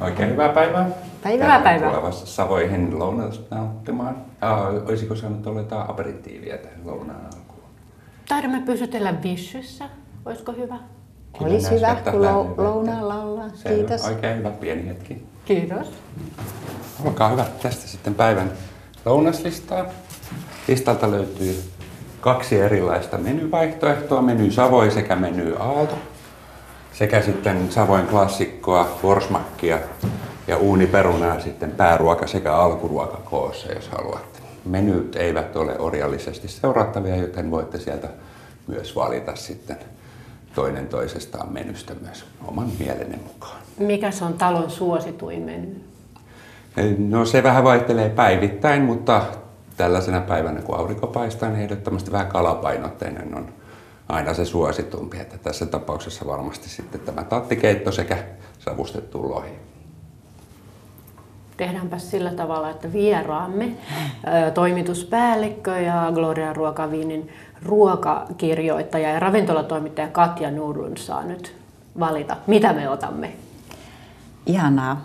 Oikein hyvää päivää. Päivää päivää. Tulevassa Savoihin lounasta nauttimaan. Äh, olisiko saanut olla jotain aperitiiviä tähän lounaan alkuun? Taidamme pysytellä Vissyssä. Olisiko hyvä? Kyllä Olisi hyvä, kun lou- lounaalla ollaan. Kiitos. Oikein hyvä pieni hetki. Kiitos. Olkaa hyvä. Tästä sitten päivän lounaslistaa. Listalta löytyy kaksi erilaista menyvaihtoehtoa, meny Savoi sekä meny Aalto. Sekä sitten Savoin klassikkoa, forsmakkia ja uuniperunaa sitten pääruoka sekä alkuruoka koossa, jos haluatte. Menyt eivät ole orjallisesti seurattavia, joten voitte sieltä myös valita sitten toinen toisestaan menystä myös oman mielenne mukaan. Mikä se on talon suosituin menu? No se vähän vaihtelee päivittäin, mutta tällaisena päivänä kun aurinko paistaa, niin ehdottomasti vähän kalapainotteinen on aina se suositumpi. Että tässä tapauksessa varmasti sitten tämä tattikeitto sekä savustettu lohi. Tehdäänpä sillä tavalla, että vieraamme toimituspäällikkö ja Gloria Ruokaviinin ruokakirjoittaja ja ravintolatoimittaja Katja Nurlund saa nyt valita, mitä me otamme. Ihanaa.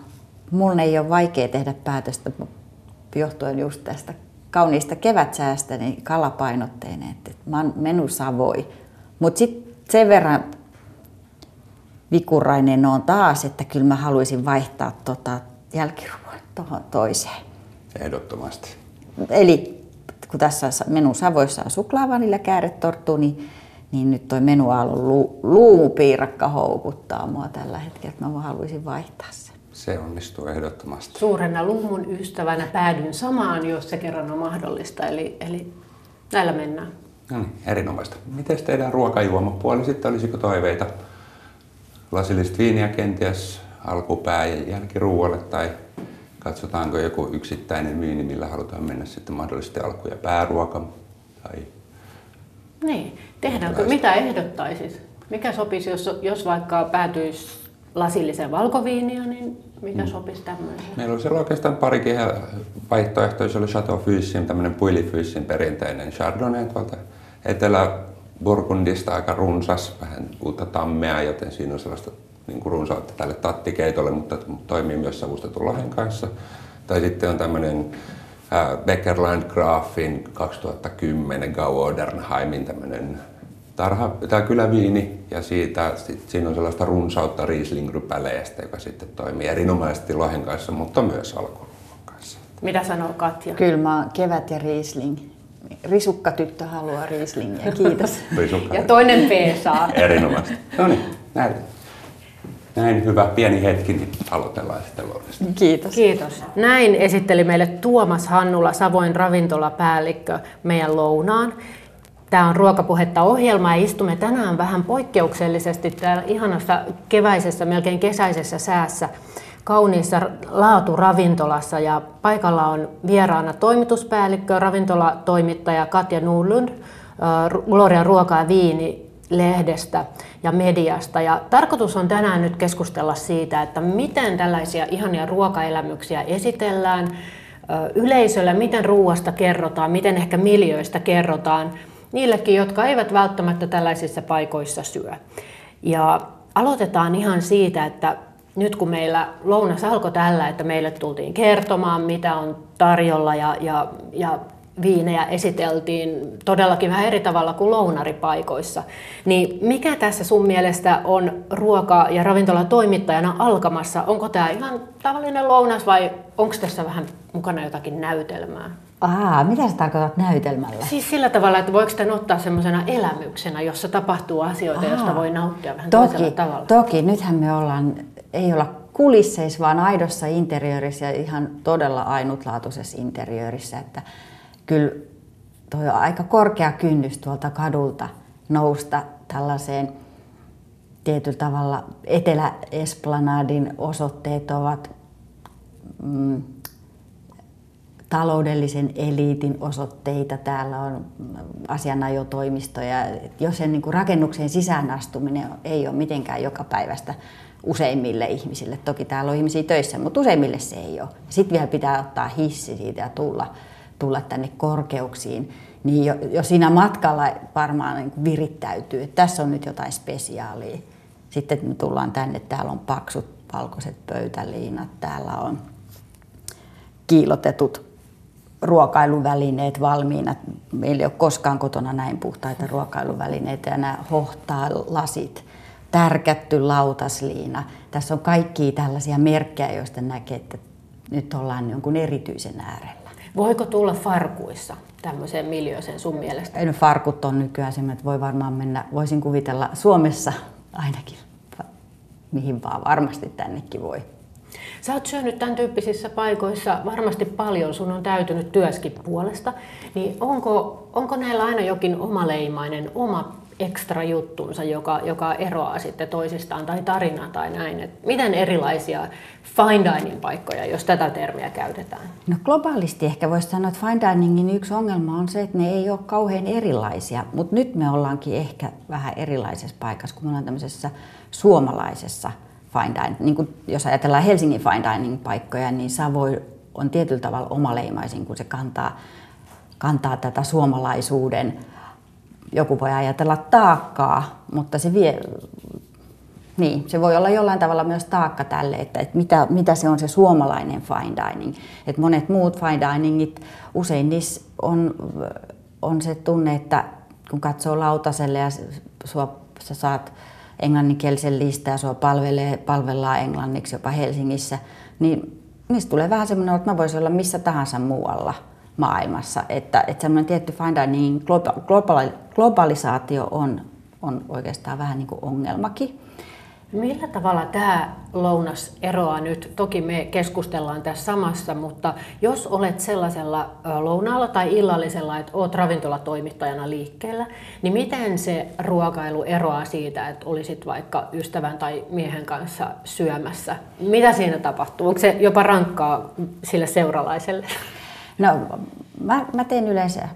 Mun ei ole vaikea tehdä päätöstä johtuen just tästä kauniista kevätsäästä, niin kalapainotteinen, että mä oon menu savoi. Mutta sitten sen verran vikurainen on taas, että kyllä mä haluaisin vaihtaa tota jälkiruoan tuohon toiseen. Ehdottomasti. Eli kun tässä menu Savoissa on suklaavanilla kääretorttu, niin, niin nyt toi menuaallon lu, luumupiirakka houkuttaa mua tällä hetkellä, että mä haluaisin vaihtaa sen. Se onnistuu ehdottomasti. Suurena lumun ystävänä päädyin samaan, jos se kerran on mahdollista. Eli, eli näillä mennään. No niin, erinomaista. Miten teidän ruokajuomapuoli sitten? Olisiko toiveita lasillista viiniä kenties alkupää- ja jälkiruualle tai katsotaanko joku yksittäinen viini, millä halutaan mennä sitten mahdollisesti alku- ja pääruoka? Tai Niin, tehdäänkö, mitä ehdottaisit? Mikä sopisi, jos, jos vaikka päätyisi lasilliseen valkoviiniä, niin mikä mm. sopisi tämmöiseen? Meillä siellä oikeastaan parikin vaihtoehtoa. Se oli Chateau Fyssin, tämmöinen Puili perinteinen Chardonnay tuolta Etelä-Burgundista, aika runsas, vähän uutta tammea, joten siinä on sellaista niin kuin runsautta tälle tattikeitolle, mutta toimii myös savustetun lohen kanssa. Tai sitten on tämmöinen Beckerland Grafin 2010 Gauodernheimin tämmöinen tarha, tai kyläviini ja siitä, sit, siinä on sellaista runsautta Riesling-rypäleestä, joka sitten toimii erinomaisesti lohen kanssa, mutta myös alkuruoan kanssa. Mitä sanoo Katja? Kyllä mä kevät ja riisling. Risukka tyttö haluaa riislingiä, kiitos. Risukka. Ja toinen P saa. Erinomaisesti. No niin, näin. Näin hyvä pieni hetki, niin aloitellaan sitten lounasta. Kiitos. Kiitos. Näin esitteli meille Tuomas Hannula, Savoin ravintolapäällikkö, meidän lounaan. Tämä on Ruokapuhetta ohjelma ja istumme tänään vähän poikkeuksellisesti täällä ihanassa keväisessä, melkein kesäisessä säässä kauniissa laaturavintolassa ja paikalla on vieraana toimituspäällikkö, ravintolatoimittaja Katja Nuulund, Gloria Ruoka ja Viini lehdestä ja mediasta. Ja tarkoitus on tänään nyt keskustella siitä, että miten tällaisia ihania ruokaelämyksiä esitellään ö, yleisölle, miten ruuasta kerrotaan, miten ehkä miljöistä kerrotaan niillekin, jotka eivät välttämättä tällaisissa paikoissa syö. Ja aloitetaan ihan siitä, että nyt kun meillä lounas alkoi tällä, että meille tultiin kertomaan, mitä on tarjolla ja, ja, ja viinejä esiteltiin todellakin vähän eri tavalla kuin lounaripaikoissa. Niin mikä tässä sun mielestä on ruoka- ja ravintolatoimittajana alkamassa? Onko tämä ihan tavallinen lounas vai onko tässä vähän mukana jotakin näytelmää? Aa, mitä sä tarkoitat näytelmällä? Siis sillä tavalla, että voiko tämän ottaa semmoisena elämyksenä, jossa tapahtuu asioita, josta voi nauttia vähän toisella Toki, tavalla? toki, nythän me ollaan, ei olla kulisseissa, vaan aidossa interiörissä ja ihan todella ainutlaatuisessa interiörissä. Että kyllä toi on aika korkea kynnys tuolta kadulta nousta tällaiseen tietyllä tavalla Etelä-Esplanadin osoitteet ovat mm, taloudellisen eliitin osoitteita. Täällä on asianajotoimistoja. Jos sen niin kuin rakennuksen sisään astuminen ei ole mitenkään joka päivästä useimmille ihmisille. Toki täällä on ihmisiä töissä, mutta useimmille se ei ole. Sitten vielä pitää ottaa hissi siitä ja tulla, tulla tänne korkeuksiin. Niin jo, jo siinä matkalla varmaan niin virittäytyy, että tässä on nyt jotain spesiaalia. Sitten me tullaan tänne, täällä on paksut valkoiset pöytäliinat, täällä on kiilotetut ruokailuvälineet valmiina. Meillä ei ole koskaan kotona näin puhtaita ruokailuvälineitä ja nämä hohtaa lasit, tärkätty lautasliina. Tässä on kaikki tällaisia merkkejä, joista näkee, että nyt ollaan jonkun erityisen äärellä. Voiko tulla farkuissa tämmöiseen miljööseen sun mielestä? Ei, no farkut on nykyään semmoinen, että voi varmaan mennä, voisin kuvitella Suomessa ainakin, mihin vaan varmasti tännekin voi. Sä oot syönyt tämän tyyppisissä paikoissa varmasti paljon, sun on täytynyt työskin puolesta, niin onko, onko näillä aina jokin omaleimainen, oma ekstra juttunsa, joka, joka eroaa sitten toisistaan, tai tarina tai näin. Et miten erilaisia fine dining paikkoja, jos tätä termiä käytetään? No globaalisti ehkä voisi sanoa, että fine diningin yksi ongelma on se, että ne ei ole kauhean erilaisia, mutta nyt me ollaankin ehkä vähän erilaisessa paikassa, kun me ollaan tämmöisessä suomalaisessa fine dining. Niin kuin jos ajatellaan Helsingin fine dining paikkoja, niin Savoy on tietyllä tavalla omaleimaisin, kun se kantaa, kantaa tätä suomalaisuuden joku voi ajatella taakkaa, mutta se vie, niin, se voi olla jollain tavalla myös taakka tälle, että, että mitä, mitä se on se suomalainen fine dining. Että monet muut fine diningit, usein niissä on, on se tunne, että kun katsoo lautaselle ja sua, sä saat englanninkielisen listaa ja sua palvelee, palvellaan englanniksi jopa Helsingissä, niin niistä tulee vähän semmoinen, että mä voisin olla missä tahansa muualla – maailmassa. Että, että semmoinen tietty fine dining globaali, globalisaatio on, on oikeastaan vähän niin kuin ongelmakin. Millä tavalla tämä lounas eroaa nyt? Toki me keskustellaan tässä samassa, mutta jos olet sellaisella lounaalla tai illallisella, että olet ravintolatoimittajana liikkeellä, niin miten se ruokailu eroaa siitä, että olisit vaikka ystävän tai miehen kanssa syömässä? Mitä siinä tapahtuu? Onko se jopa rankkaa sille seuralaiselle? No, mä, mä teen yleensä,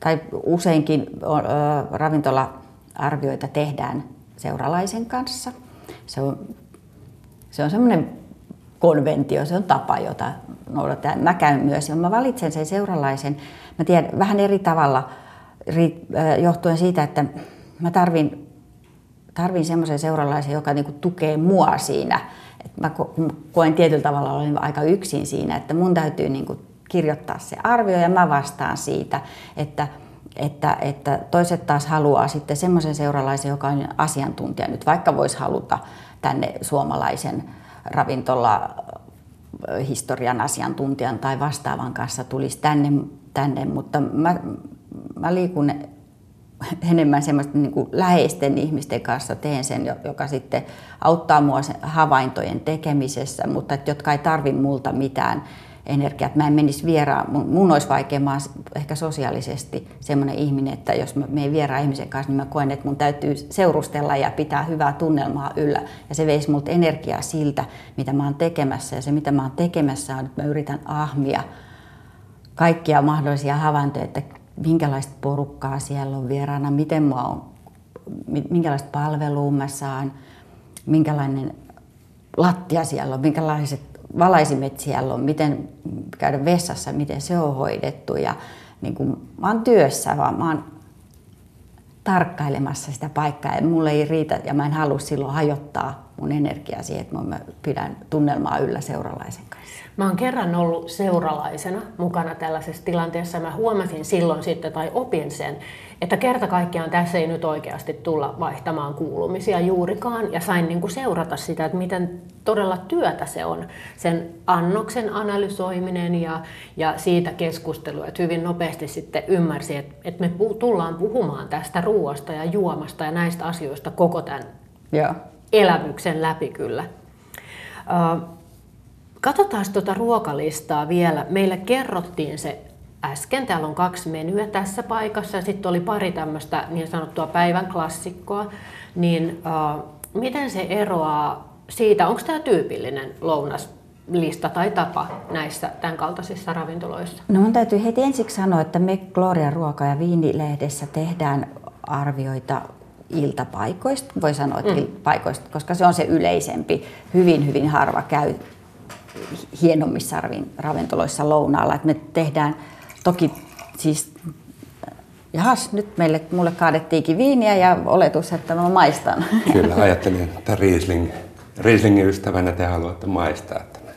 tai useinkin ö, ravintola-arvioita tehdään seuralaisen kanssa. Se on, se on semmoinen konventio, se on tapa, jota noudatetaan. Mä käyn myös ja mä valitsen sen seuralaisen. Mä tiedän vähän eri tavalla johtuen siitä, että mä tarvin, tarvin semmoisen seuralaisen, joka niinku tukee mua siinä. Et mä koen tietyllä tavalla olen aika yksin siinä, että mun täytyy niinku kirjoittaa se arvio ja mä vastaan siitä, että että, että toiset taas haluaa sitten semmoisen seuralaisen, joka on asiantuntija nyt, vaikka voisi haluta tänne suomalaisen ravintola historian asiantuntijan tai vastaavan kanssa tulisi tänne, tänne. Mutta mä, mä liikun enemmän semmoisten niin kuin läheisten ihmisten kanssa teen sen, joka sitten auttaa mua havaintojen tekemisessä, mutta jotka ei tarvi multa mitään energiaa, että mä en menisi vieraan, mun, mun olisi vaikea, mä ehkä sosiaalisesti semmoinen ihminen, että jos mä menen vieraan ihmisen kanssa, niin mä koen, että mun täytyy seurustella ja pitää hyvää tunnelmaa yllä. Ja se veisi multa energiaa siltä, mitä mä oon tekemässä. Ja se, mitä mä oon tekemässä, on, että mä yritän ahmia kaikkia mahdollisia havaintoja, että minkälaista porukkaa siellä on vieraana, miten mä on, minkälaista palvelua mä saan, minkälainen lattia siellä on, minkälaiset valaisimet siellä on, miten käydä vessassa, miten se on hoidettu. Ja niin kuin, mä oon työssä, vaan mä oon tarkkailemassa sitä paikkaa ja mulle ei riitä ja mä en halua silloin hajottaa mun energiaa siihen, että mä pidän tunnelmaa yllä seuralaisen kanssa. Mä oon kerran ollut seuralaisena mukana tällaisessa tilanteessa. Mä huomasin silloin sitten tai opin sen, että kerta kaikkiaan tässä ei nyt oikeasti tulla vaihtamaan kuulumisia juurikaan. Ja sain niin kuin seurata sitä, että miten todella työtä se on. Sen annoksen analysoiminen ja, ja siitä keskustelua. Että hyvin nopeasti sitten ymmärsin, että, että me tullaan puhumaan tästä ruoasta ja juomasta ja näistä asioista koko tämän Joo. elämyksen läpi kyllä. Katsotaan tuota ruokalistaa vielä. Meille kerrottiin se äsken. Täällä on kaksi menyä tässä paikassa ja sitten oli pari tämmöistä niin sanottua päivän klassikkoa. Niin äh, miten se eroaa siitä, onko tämä tyypillinen lounaslista tai tapa näissä tämän kaltaisissa ravintoloissa? No mun täytyy heti ensiksi sanoa, että me Gloria Ruoka- ja Viinilehdessä tehdään arvioita iltapaikoista, voi sanoa, että mm. paikoista, koska se on se yleisempi. Hyvin, hyvin harva käy hienommissa ravintoloissa lounaalla. Että me tehdään toki siis jahas, nyt meille, mulle kaadettiinkin viiniä ja oletus, että mä maistan. Kyllä, ajattelin, että Riesling Rieslingin ystävänä te haluatte maistaa tämän.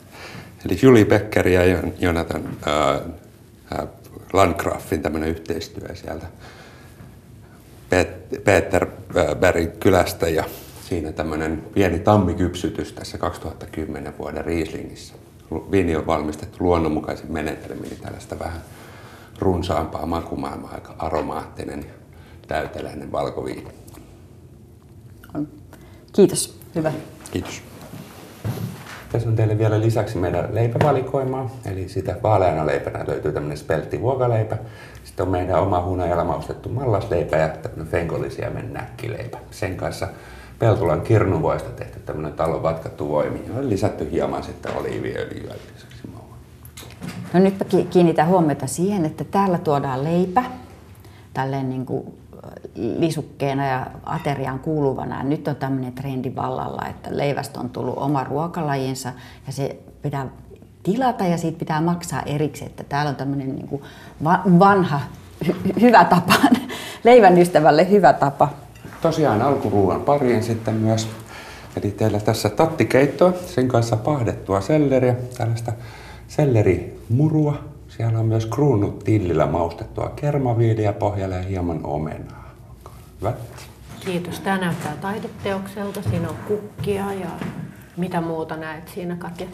Eli Julie Becker ja Jonathan äh, Landgrafin tämmöinen yhteistyö sieltä Peterbergin kylästä ja siinä tämmöinen pieni tammikypsytys tässä 2010 vuoden Rieslingissä. Viini on valmistettu luonnonmukaisin menetelmin, niin tällaista vähän runsaampaa makumaailmaa, aika aromaattinen ja täyteläinen valkoviini. Kiitos. Hyvä. Kiitos. Tässä on teille vielä lisäksi meidän leipävalikoimaa, eli sitä vaaleana leipänä löytyy tämmöinen speltti vuokaleipä. Sitten on meidän oma hunajalla maustettu mallasleipä ja tämmöinen fenkolinsiemen näkkileipä. Sen kanssa Peltulan kirnuvoista tehty tämmöinen talon vatkattu voimi ja on lisätty hieman sitten oliiviöljyä No nyt kiinnitän huomiota siihen, että täällä tuodaan leipä tälleen niin kuin lisukkeena ja ateriaan kuuluvana. Nyt on tämmöinen trendi vallalla, että leivästä on tullut oma ruokalajinsa ja se pitää tilata ja siitä pitää maksaa erikseen. Että täällä on tämmöinen niin kuin vanha hy- hyvä tapa, leivän ystävälle hyvä tapa. Tosiaan alkuruuan pariin sitten myös. Eli teillä tässä tattikeittoa, sen kanssa pahdettua selleriä, tällaista sellerimurua. Siellä on myös kruunut tillillä maustettua kermaviiliä pohjalle ja hieman omenaa. Hyvä. Kiitos. Tämä näyttää taideteokselta. Siinä on kukkia ja mitä muuta näet siinä, Katja?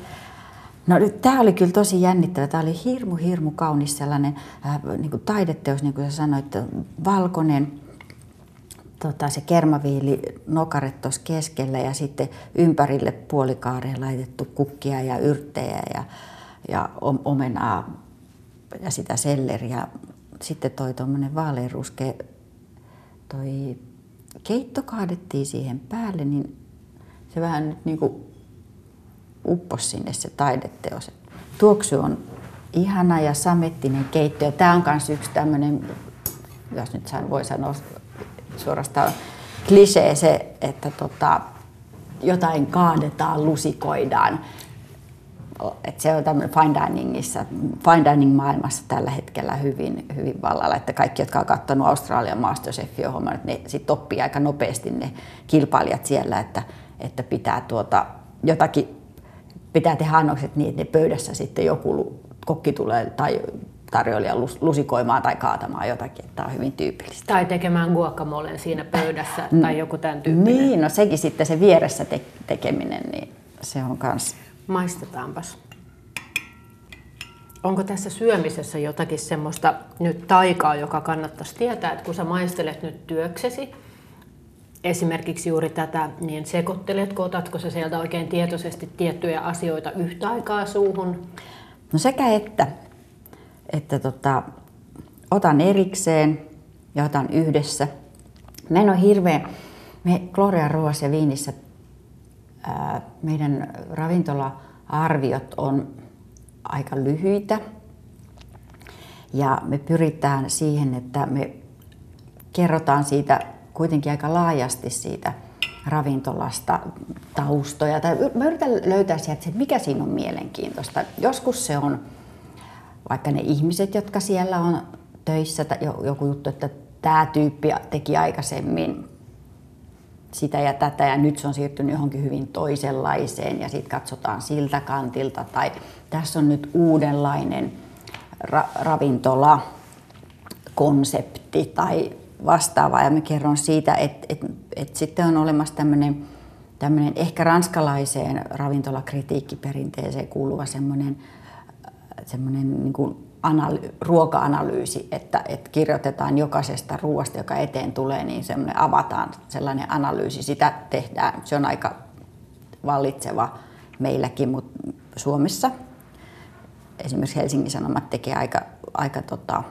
No tämä oli kyllä tosi jännittävä. Tämä oli hirmu, hirmu kaunis sellainen äh, niin kuin taideteos, niin kuin sä sanoit, valkoinen, tota, se kermaviili nokaret tuossa keskellä ja sitten ympärille puolikaareen laitettu kukkia ja yrttejä ja, ja omenaa ja sitä selleriä. Sitten toi tuommoinen vaaleanruskea toi keitto kaadettiin siihen päälle, niin se vähän nyt niin upposi sinne se taideteos. Tuoksu on ihana ja samettinen keitto. Ja tämä on myös yksi tämmöinen, jos nyt voi sanoa suorastaan klisee se, että tota, jotain kaadetaan, lusikoidaan. Et se on tämmöinen fine diningissa, fine dining maailmassa tällä hetkellä hyvin, hyvin vallalla, että kaikki, jotka on katsonut Australian Masterchefia, on että ne sitten oppii aika nopeasti ne kilpailijat siellä, että, että pitää tuota, jotakin, pitää tehdä annokset niin, että ne pöydässä sitten joku kokki tulee tai tarjoilija lusikoimaan tai kaatamaan jotakin. Tämä on hyvin tyypillistä. Tai tekemään guacamolen siinä pöydässä tai joku tämän tyyppinen. Niin, no sekin sitten se vieressä te- tekeminen, niin se on kans. Maistetaanpas. Onko tässä syömisessä jotakin semmoista nyt taikaa, joka kannattaisi tietää, että kun sä maistelet nyt työksesi, esimerkiksi juuri tätä, niin sekoitteletko, otatko sä sieltä oikein tietoisesti tiettyjä asioita yhtä aikaa suuhun? No sekä että että tota, otan erikseen ja otan yhdessä. Mä en ole hirveän, me Gloria Ruoassa ja Viinissä meidän ravintola-arviot on aika lyhyitä. Ja me pyritään siihen, että me kerrotaan siitä kuitenkin aika laajasti siitä ravintolasta taustoja. Tai mä yritän löytää sieltä, että mikä siinä on mielenkiintoista. Joskus se on vaikka ne ihmiset, jotka siellä on töissä, joku juttu, että tämä tyyppi teki aikaisemmin sitä ja tätä ja nyt se on siirtynyt johonkin hyvin toisenlaiseen ja sitten katsotaan siltä kantilta tai tässä on nyt uudenlainen ra- ravintola konsepti tai vastaava ja mä kerron siitä, että et, et sitten on olemassa tämmöinen tämmöinen ehkä ranskalaiseen ravintolakritiikkiperinteeseen kuuluva semmoinen semmoinen niin kuin analy- ruoka-analyysi, että, että kirjoitetaan jokaisesta ruoasta, joka eteen tulee, niin semmoinen avataan sellainen analyysi. Sitä tehdään, se on aika vallitseva meilläkin, mutta Suomessa esimerkiksi Helsingin Sanomat tekee aika, aika tota,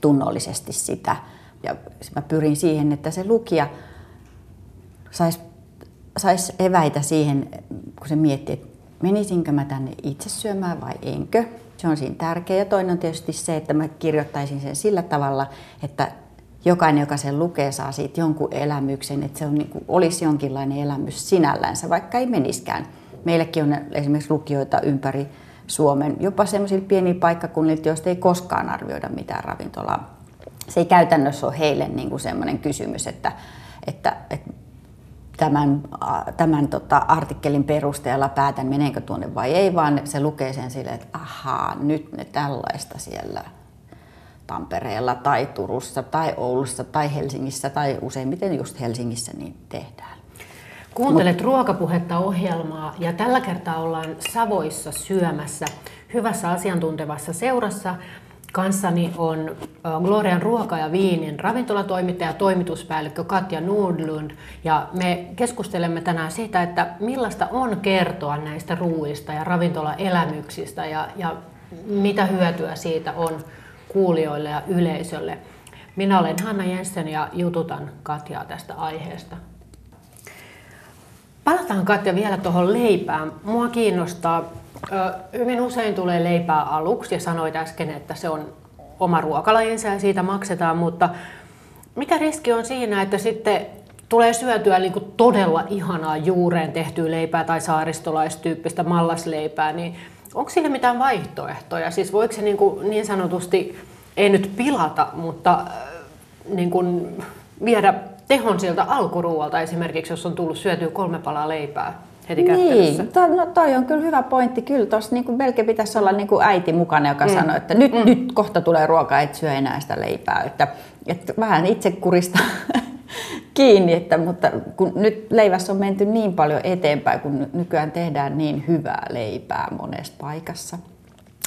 tunnollisesti sitä. Ja mä pyrin siihen, että se lukija saisi sais eväitä siihen, kun se miettii, että menisinkö mä tänne itse syömään vai enkö. Se on siinä tärkeä. Ja toinen on tietysti se, että mä kirjoittaisin sen sillä tavalla, että jokainen, joka sen lukee, saa siitä jonkun elämyksen, että se on, niin kuin, olisi jonkinlainen elämys sinällänsä, vaikka ei meniskään. Meilläkin on esimerkiksi lukijoita ympäri Suomen, jopa sellaisilla pienillä paikkakunnilla, joista ei koskaan arvioida mitään ravintolaa. Se ei käytännössä ole heille niin kuin sellainen kysymys, että, että, että tämän, tämän tota, artikkelin perusteella päätän, menenkö tuonne vai ei, vaan se lukee sen silleen, että ahaa, nyt ne tällaista siellä Tampereella tai Turussa tai Oulussa tai Helsingissä tai useimmiten just Helsingissä niin tehdään. Kuuntelet Mut... ruokapuhetta ohjelmaa ja tällä kertaa ollaan Savoissa syömässä hyvässä asiantuntevassa seurassa. Kanssani on Glorian ruoka- ja viinin ravintolatoimittaja ja toimituspäällikkö Katja Nordlund. Ja me keskustelemme tänään siitä, että millaista on kertoa näistä ruuista ja ravintolaelämyksistä ja, ja mitä hyötyä siitä on kuulijoille ja yleisölle. Minä olen Hanna Jensen ja jututan Katjaa tästä aiheesta. Palataan Katja vielä tuohon leipään. Mua kiinnostaa, hyvin usein tulee leipää aluksi ja sanoit äsken, että se on oma ruokalajinsa ja siitä maksetaan, mutta mikä riski on siinä, että sitten tulee syötyä niin kuin todella ihanaa juureen tehtyä leipää tai saaristolaistyyppistä mallasleipää, niin onko sille mitään vaihtoehtoja? Siis voiko se niin, kuin niin sanotusti, ei nyt pilata, mutta niin kuin viedä tehon sieltä alkuruualta esimerkiksi, jos on tullut syötyä kolme palaa leipää heti Niin, to, no toi on kyllä hyvä pointti. Kyllä tuossa niin melkein pitäisi olla niin kuin äiti mukana, joka mm. sanoo, että nyt, mm. nyt kohta tulee ruokaa, et syö enää sitä leipää. Että, että vähän itse kurista kiinni, että, mutta kun nyt leivässä on menty niin paljon eteenpäin, kun nykyään tehdään niin hyvää leipää monesta paikassa,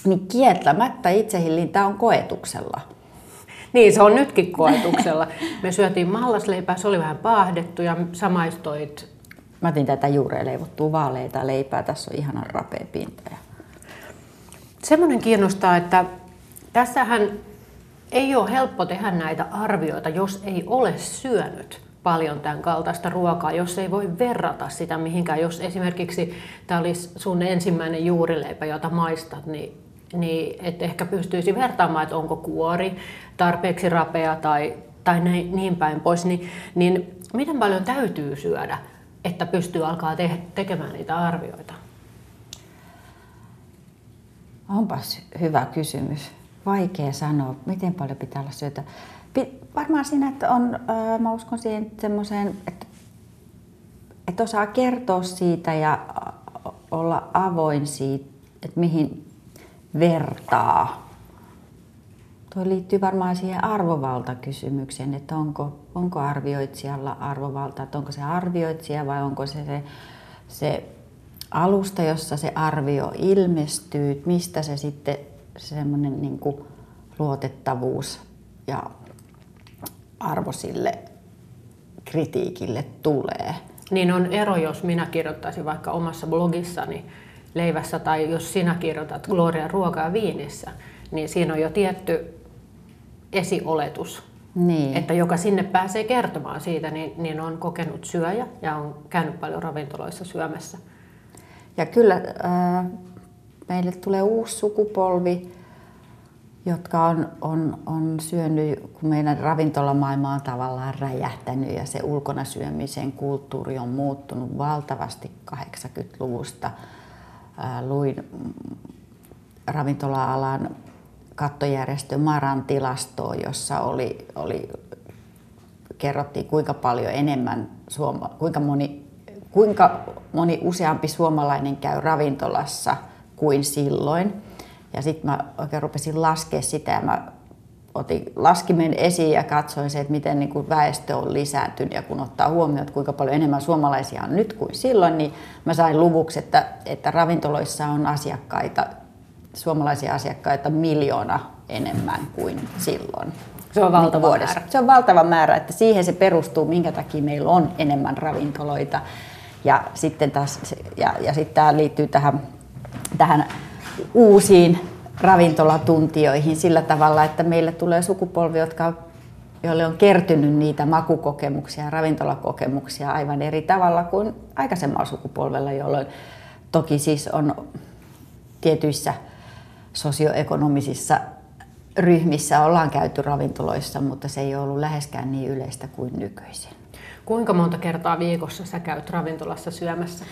niin kieltämättä itsehillintä on koetuksella. Niin, se on nytkin koetuksella. Me syötiin mallasleipää, se oli vähän paahdettu ja samaistoit. Mä otin tätä juureen leivottua vaaleita leipää, tässä on ihanan rapea pinta. Semmoinen kiinnostaa, että tässähän ei ole helppo tehdä näitä arvioita, jos ei ole syönyt paljon tämän kaltaista ruokaa, jos ei voi verrata sitä mihinkään. Jos esimerkiksi tämä olisi sun ensimmäinen juurileipä, jota maistat, niin niin että ehkä pystyisi vertaamaan, että onko kuori tarpeeksi rapea tai, tai näin, niin päin pois, niin, niin miten paljon täytyy syödä, että pystyy alkaa te- tekemään niitä arvioita? Onpas hyvä kysymys. Vaikea sanoa, miten paljon pitää olla syötä. Varmaan siinä, että on, mä uskon siihen semmoiseen, että, että osaa kertoa siitä ja olla avoin siitä, että mihin vertaa. Tuo liittyy varmaan siihen arvovaltakysymykseen, että onko, onko arvioitsijalla arvovalta, että onko se arvioitsija vai onko se se, se alusta, jossa se arvio ilmestyy, mistä se sitten semmoinen niin luotettavuus ja arvo sille kritiikille tulee. Niin on ero, jos minä kirjoittaisin vaikka omassa blogissani leivässä tai jos sinä kirjoitat Gloria ruokaa viinissä, niin siinä on jo tietty esioletus, niin. että joka sinne pääsee kertomaan siitä, niin, niin on kokenut syöjä ja on käynyt paljon ravintoloissa syömässä. Ja kyllä äh, meille tulee uusi sukupolvi, jotka on, on, on syönyt, kun meidän ravintolamaailma on tavallaan räjähtänyt ja se ulkona syömisen kulttuuri on muuttunut valtavasti 80-luvusta luin ravintola-alan kattojärjestö Maran tilastoa, jossa oli, oli, kerrottiin kuinka paljon enemmän, suoma, kuinka, moni, kuinka moni useampi suomalainen käy ravintolassa kuin silloin. Ja sitten mä oikein rupesin laskea sitä ja mä otin laskimen esiin ja katsoin se, että miten niin kuin väestö on lisääntynyt ja kun ottaa huomioon, että kuinka paljon enemmän suomalaisia on nyt kuin silloin, niin mä sain luvuksi, että, että ravintoloissa on asiakkaita, suomalaisia asiakkaita miljoona enemmän kuin silloin. Se on valtava niin määrä. Se on valtava määrä, että siihen se perustuu, minkä takia meillä on enemmän ravintoloita. Ja sitten taas, ja, ja sitten tämä liittyy tähän, tähän uusiin ravintolatuntioihin sillä tavalla, että meille tulee sukupolvi, jotka, joille on kertynyt niitä makukokemuksia ja ravintolakokemuksia aivan eri tavalla kuin aikaisemmalla sukupolvella, jolloin toki siis on tietyissä sosioekonomisissa ryhmissä ollaan käyty ravintoloissa, mutta se ei ole ollut läheskään niin yleistä kuin nykyisin. Kuinka monta kertaa viikossa sä käyt ravintolassa syömässä?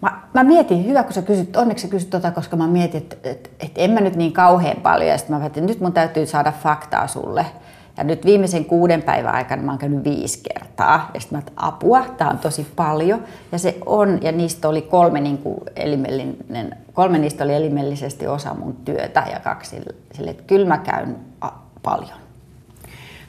Mä, mä mietin, hyvä kun sä kysyt, onneksi sä kysyt tota, koska mä mietin, että et, et en mä nyt niin kauhean paljon. Ja sitten mä mietin, että nyt mun täytyy saada faktaa sulle. Ja nyt viimeisen kuuden päivän aikana mä oon käynyt viisi kertaa. Ja sitten mä apua, tää on tosi paljon. Ja se on, ja niistä oli kolme, niin kuin elimellinen, kolme niistä oli elimellisesti osa mun työtä ja kaksi sille, että kyllä mä käyn paljon.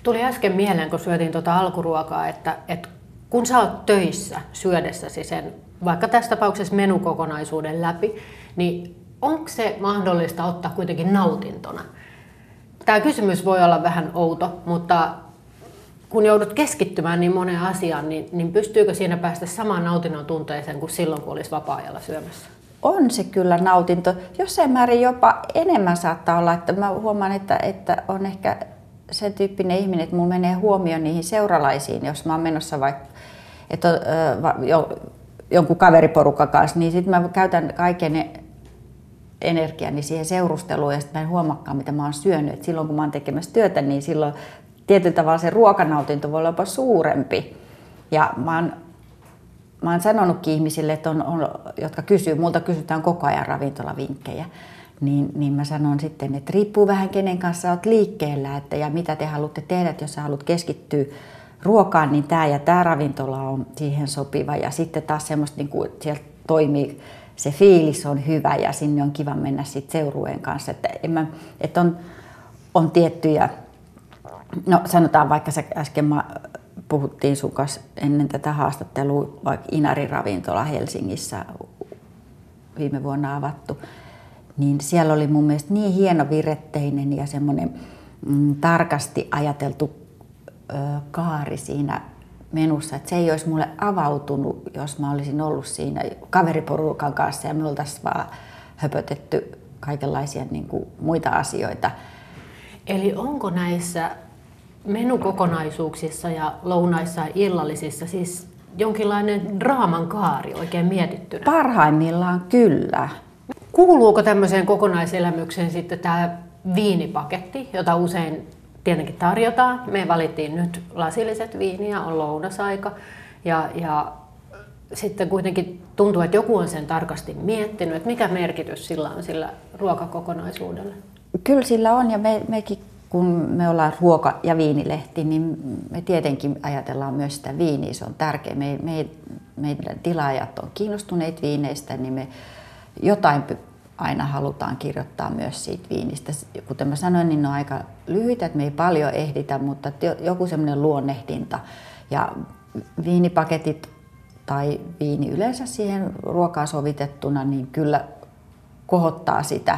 Tuli äsken mieleen, kun syötiin tuota alkuruokaa, että, että kun sä oot töissä syödessäsi sen, vaikka tässä tapauksessa menukokonaisuuden läpi, niin onko se mahdollista ottaa kuitenkin nautintona? Tämä kysymys voi olla vähän outo, mutta kun joudut keskittymään niin moneen asiaan, niin, niin pystyykö siinä päästä samaan nautinnon tunteeseen kuin silloin, kun olisi vapaa-ajalla syömässä? On se kyllä nautinto. Jossain määrin jopa enemmän saattaa olla, että mä huomaan, että, että on ehkä sen tyyppinen ihminen, että mulla menee huomio niihin seuralaisiin, jos mä oon menossa vaikka että, äh, jo, jonkun kaveriporukan kanssa, niin sitten mä käytän kaiken energiani siihen seurusteluun ja sitten mä en mitä mä oon syönyt. Et silloin kun mä oon tekemässä työtä, niin silloin tietyllä tavalla se ruokanautinto voi olla jopa suurempi. Ja mä oon, mä oon sanonutkin ihmisille, että on, on, jotka kysyy, multa kysytään koko ajan ravintolavinkkejä, niin, niin mä sanon sitten, että riippuu vähän kenen kanssa olet liikkeellä että, ja mitä te haluatte tehdä, että jos sä haluat keskittyä ruokaan, niin tämä ja tämä ravintola on siihen sopiva. Ja sitten taas semmoista, niin kuin, siellä toimii, se fiilis on hyvä ja sinne on kiva mennä sitten seurueen kanssa. Että, en mä, että on, on tiettyjä, no sanotaan vaikka sä äsken mä puhuttiin sun kanssa ennen tätä haastattelua, vaikka Inarin ravintola Helsingissä viime vuonna avattu, niin siellä oli mun mielestä niin hieno viretteinen ja semmoinen mm, tarkasti ajateltu kaari siinä menussa, että se ei olisi mulle avautunut, jos mä olisin ollut siinä kaveriporukan kanssa ja me oltaisiin vaan höpötetty kaikenlaisia niin kuin, muita asioita. Eli onko näissä menukokonaisuuksissa ja lounaissa ja illallisissa siis jonkinlainen draaman kaari oikein mietittynä? Parhaimmillaan kyllä. Kuuluuko tämmöiseen kokonaiselämykseen sitten tämä viinipaketti, jota usein tietenkin tarjotaan. Me valittiin nyt lasilliset viiniä, on lounasaika ja, ja sitten kuitenkin tuntuu, että joku on sen tarkasti miettinyt, että mikä merkitys sillä on sillä ruokakokonaisuudella. Kyllä sillä on ja me, mekin kun me ollaan ruoka- ja viinilehti, niin me tietenkin ajatellaan myös sitä viiniä, se on tärkeä. Me, me, meidän tilaajat on kiinnostuneet viineistä, niin me jotain aina halutaan kirjoittaa myös siitä viinistä. Kuten mä sanoin, niin ne on aika lyhyitä, että me ei paljon ehditä, mutta joku semmoinen luonnehdinta. Ja viinipaketit tai viini yleensä siihen ruokaan sovitettuna, niin kyllä kohottaa sitä,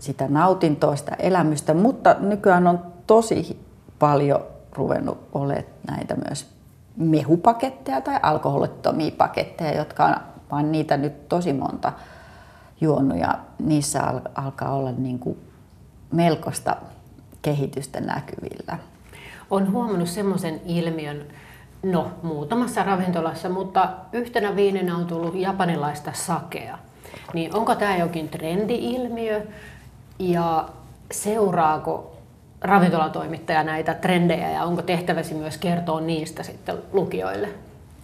sitä nautintoa, sitä elämystä, mutta nykyään on tosi paljon ruvennut olemaan näitä myös mehupaketteja tai alkoholittomia paketteja, jotka on, vaan niitä nyt tosi monta juonut ja niissä al- alkaa olla niin kuin melkoista kehitystä näkyvillä. On huomannut semmoisen ilmiön, no muutamassa ravintolassa, mutta yhtenä viinenä on tullut japanilaista sakea. Niin onko tämä jokin trendi-ilmiö ja seuraako ravintolatoimittaja näitä trendejä ja onko tehtäväsi myös kertoa niistä sitten lukijoille?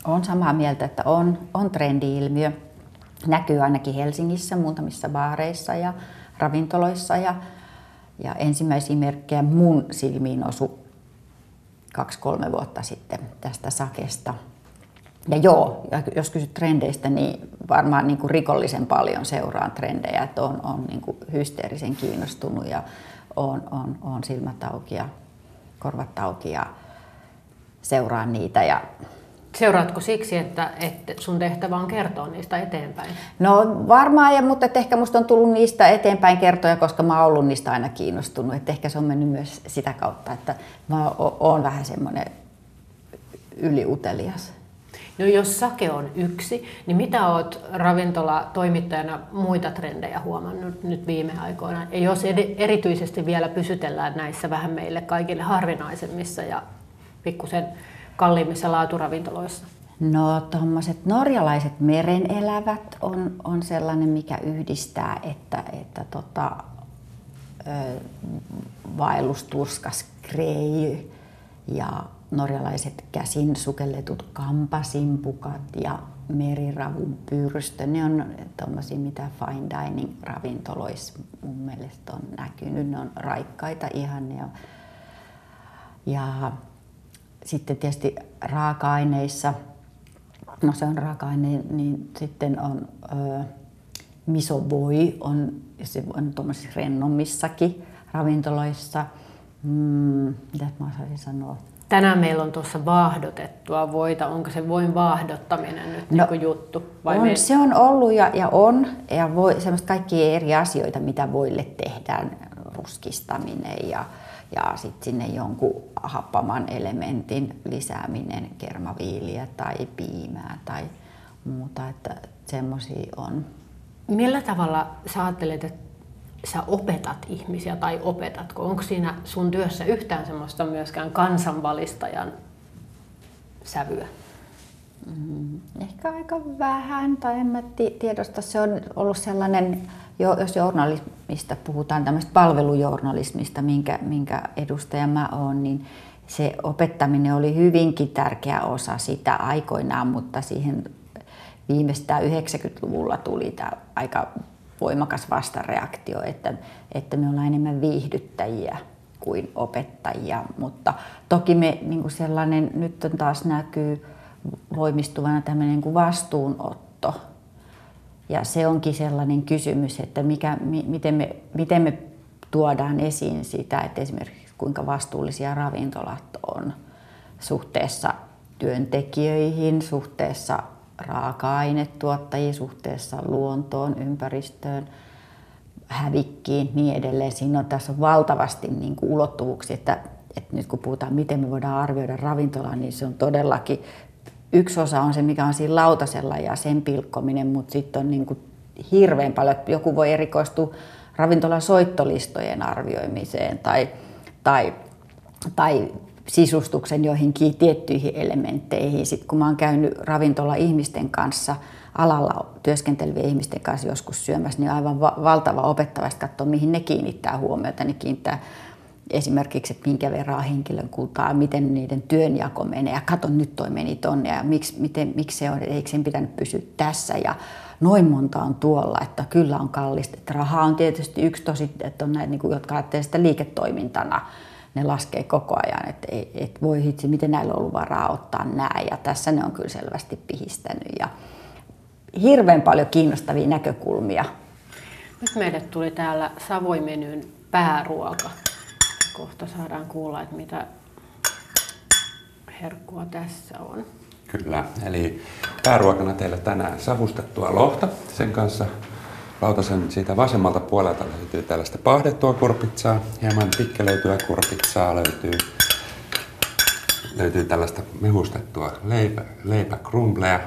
On samaa mieltä, että on, on trendi-ilmiö näkyy ainakin Helsingissä muutamissa baareissa ja ravintoloissa. Ja, ja ensimmäisiä merkkejä mun silmiin osu kaksi-kolme vuotta sitten tästä sakesta. Ja joo, jos kysyt trendeistä, niin varmaan niin kuin rikollisen paljon seuraan trendejä, että on, on niin kuin hysteerisen kiinnostunut ja on, on, on silmät auki ja korvat auki ja seuraan niitä. Ja Seuraatko siksi, että, että sun tehtävä on kertoa niistä eteenpäin? No varmaan, ja, mutta ehkä musta on tullut niistä eteenpäin kertoja, koska mä oon ollut niistä aina kiinnostunut. Että ehkä se on mennyt myös sitä kautta, että mä oon vähän semmoinen yliutelias. No jos sake on yksi, niin mitä oot ravintola-toimittajana muita trendejä huomannut nyt viime aikoina? Ja jos erityisesti vielä pysytellään näissä vähän meille kaikille harvinaisemmissa ja pikkusen kalliimmissa laaturavintoloissa? No tuommoiset norjalaiset merenelävät on, on sellainen, mikä yhdistää, että, että tota, vaellusturskas krei ja norjalaiset käsin sukelletut kampasimpukat ja meriravun pyrstö. Ne on tuommoisia, mitä fine dining ravintoloissa mun mielestä on näkynyt. Ne on raikkaita ihan, Ja sitten tietysti raaka-aineissa, no se on raaka-aine, niin sitten on ö, misovoi, on, se on tuommoisissa rennommissakin ravintoloissa. Mm, mitä mä osaisin sanoa? Tänään meillä on tuossa vaahdotettua voita. Onko se voin vaahdottaminen nyt no, niin juttu? Vai on, me... Se on ollut ja, ja on. Ja voi, semmoista kaikkia eri asioita, mitä voille tehdään. Ruskistaminen ja, ja sitten sinne jonkun happaman elementin lisääminen, kermaviiliä tai piimää tai muuta. Että semmoisia on. Millä tavalla sä ajattelet, että sä opetat ihmisiä tai opetatko? Onko siinä sun työssä yhtään semmoista myöskään kansanvalistajan sävyä? Mm, ehkä aika vähän, tai en mä tiedosta. Se on ollut sellainen, jos journalismista puhutaan, tämmöistä palvelujournalismista, minkä, minkä edustaja mä oon, niin se opettaminen oli hyvinkin tärkeä osa sitä aikoinaan, mutta siihen viimeistään 90-luvulla tuli tämä aika voimakas vastareaktio, että, että me ollaan enemmän viihdyttäjiä kuin opettajia, mutta toki me niin kuin sellainen, nyt on taas näkyy voimistuvana tämmöinen kuin vastuunotto. Ja se onkin sellainen kysymys, että mikä, miten, me, miten me tuodaan esiin sitä, että esimerkiksi kuinka vastuullisia ravintolat on suhteessa työntekijöihin, suhteessa raaka-ainetuottajiin suhteessa luontoon, ympäristöön, hävikkiin, niin edelleen. Siinä on tässä on valtavasti niin kuin ulottuvuuksia, että, että nyt kun puhutaan, miten me voidaan arvioida ravintolaa, niin se on todellakin, yksi osa on se, mikä on siinä lautasella ja sen pilkkominen, mutta sitten on niin kuin hirveän paljon, joku voi erikoistua ravintolan soittolistojen arvioimiseen tai, tai, tai sisustuksen joihinkin tiettyihin elementteihin. Sitten kun mä oon käynyt ravintola-ihmisten kanssa, alalla työskentelevien ihmisten kanssa joskus syömässä, niin aivan va- valtava opettavasti katsoa, mihin ne kiinnittää huomiota. Ne kiinnittää esimerkiksi, että minkä verran henkilön kultaa, miten niiden työnjako menee. Ja kato, nyt toi meni tonne ja miksi, miten, miksi se on, eikö sen pitänyt pysyä tässä. Ja noin monta on tuolla, että kyllä on kallista. Että raha on tietysti yksi tosi, että on näitä, niin kuin, jotka ajattelee sitä liiketoimintana ne laskee koko ajan, että et, et voi hitsi, miten näillä on ollut varaa ottaa nämä. Ja tässä ne on kyllä selvästi pihistänyt. Ja hirveän paljon kiinnostavia näkökulmia. Nyt meille tuli täällä Savoimenyn pääruoka. Kohta saadaan kuulla, että mitä herkkua tässä on. Kyllä, eli pääruokana teille tänään savustettua lohta. Sen kanssa lautasen siitä vasemmalta puolelta löytyy tällaista pahdettua kurpitsaa, hieman pikkelöityä kurpitsaa löytyy, löytyy tällaista mehustettua leipä, leipäkrumpleja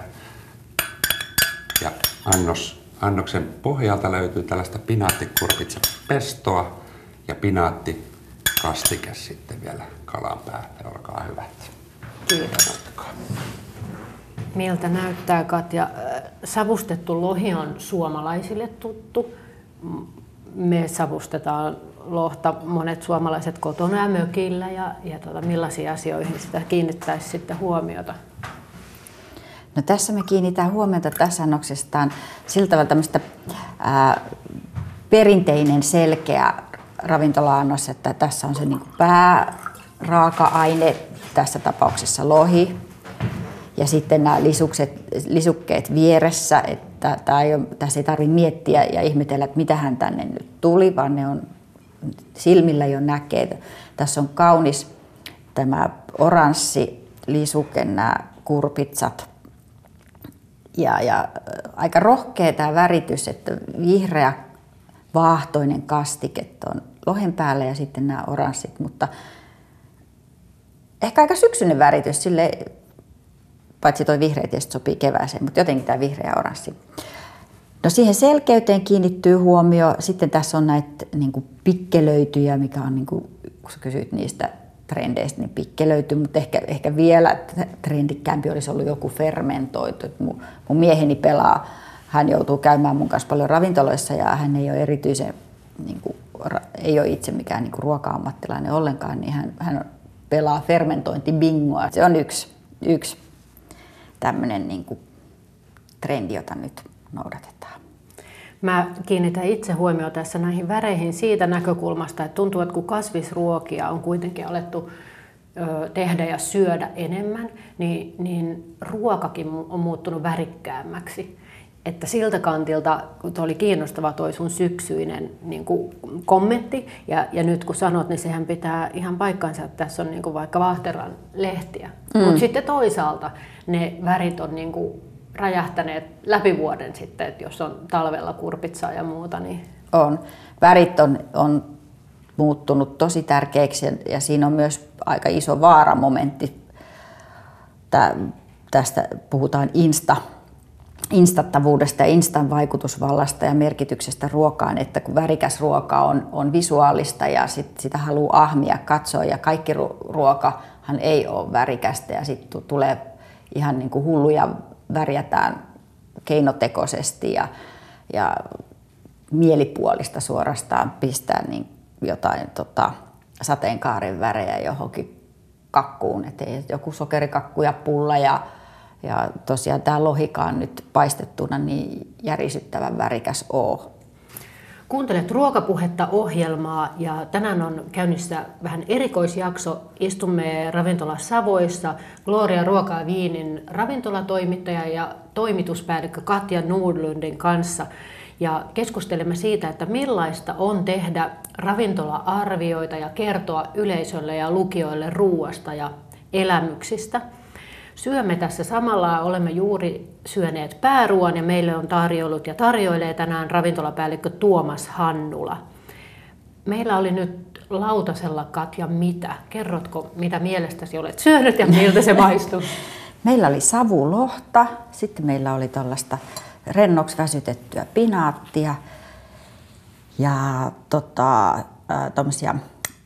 ja annos, annoksen pohjalta löytyy tällaista pinaattikurpitsa pestoa ja pinaattikastike sitten vielä kalan päälle. Olkaa hyvät. Kiitos. Miltä näyttää Katja? Savustettu lohi on suomalaisille tuttu. Me savustetaan lohta monet suomalaiset kotona ja mökillä ja, ja tota, millaisiin asioihin sitä kiinnittäisi sitten huomiota? No tässä me kiinnitään huomiota tässä annoksestaan sillä tavalla tämmöistä ää, perinteinen selkeä ravintola-annos, että tässä on se niin pääraaka-aine, tässä tapauksessa lohi, ja sitten nämä lisukset, lisukkeet vieressä, että tämä ei ole, tässä ei tarvitse miettiä ja ihmetellä, että mitä hän tänne nyt tuli, vaan ne on silmillä jo näkee. Tässä on kaunis tämä oranssi lisuke, nämä kurpitsat. Ja, ja aika rohkea tämä väritys, että vihreä vaahtoinen kastike on lohen päällä ja sitten nämä oranssit, mutta ehkä aika syksyinen väritys, sille paitsi tuo vihreä tietysti sopii kevääseen, mutta jotenkin tämä vihreä oranssi. No siihen selkeyteen kiinnittyy huomio. Sitten tässä on näitä niin kuin pikkelöityjä, mikä on, niin kuin, kun sä kysyit niistä trendeistä, niin pikkelöity, mutta ehkä, ehkä vielä trendikkäämpi olisi ollut joku fermentoitu. Mun, mun mieheni pelaa, hän joutuu käymään mun kanssa paljon ravintoloissa ja hän ei ole erityisen, niin kuin, ei ole itse mikään niin ruoka-ammattilainen ollenkaan, niin hän, hän pelaa fermentointibingoa. Se on yksi, yksi tämmöinen niin trendi, jota nyt noudatetaan. Mä kiinnitän itse huomioon tässä näihin väreihin siitä näkökulmasta, että tuntuu, että kun kasvisruokia on kuitenkin alettu tehdä ja syödä enemmän, niin, niin ruokakin on muuttunut värikkäämmäksi. Että siltä kantilta, kun oli kiinnostava toi sun syksyinen niin kuin kommentti, ja, ja nyt kun sanot, niin sehän pitää ihan paikkansa, että tässä on niin kuin vaikka Vahteran lehtiä. Mm. Mutta sitten toisaalta ne värit on niin kuin räjähtäneet läpi vuoden sitten, että jos on talvella kurpitsaa ja muuta. Niin... On. Värit on, on muuttunut tosi tärkeäksi ja siinä on myös aika iso vaaramomentti. Tästä puhutaan insta, instattavuudesta ja instan vaikutusvallasta ja merkityksestä ruokaan, että kun värikäs ruoka on, on visuaalista ja sit sitä haluaa ahmia, katsoa ja kaikki ruokahan ei ole värikästä ja sitten tulee ihan niin kuin hulluja värjätään keinotekoisesti ja, ja mielipuolista suorastaan pistää niin jotain tota, sateenkaaren värejä johonkin kakkuun, että joku sokerikakku ja pulla ja, ja tosiaan tämä lohikaan nyt paistettuna niin järisyttävän värikäs oo. Kuuntelet Ruokapuhetta ohjelmaa ja tänään on käynnissä vähän erikoisjakso. Istumme ravintola Savoissa Gloria Ruokaa Viinin ravintolatoimittaja ja toimituspäällikkö Katja Nordlundin kanssa ja keskustelemme siitä, että millaista on tehdä ravintola-arvioita ja kertoa yleisölle ja lukijoille ruuasta ja elämyksistä. Syömme tässä samalla, olemme juuri syöneet pääruoan ja meille on tarjollut ja tarjoilee tänään ravintolapäällikkö Tuomas Hannula. Meillä oli nyt lautasella Katja mitä? Kerrotko, mitä mielestäsi olet syönyt ja miltä se maistuu? Meillä oli savulohta, sitten meillä oli tällaista rennoksi väsytettyä pinaattia ja tota,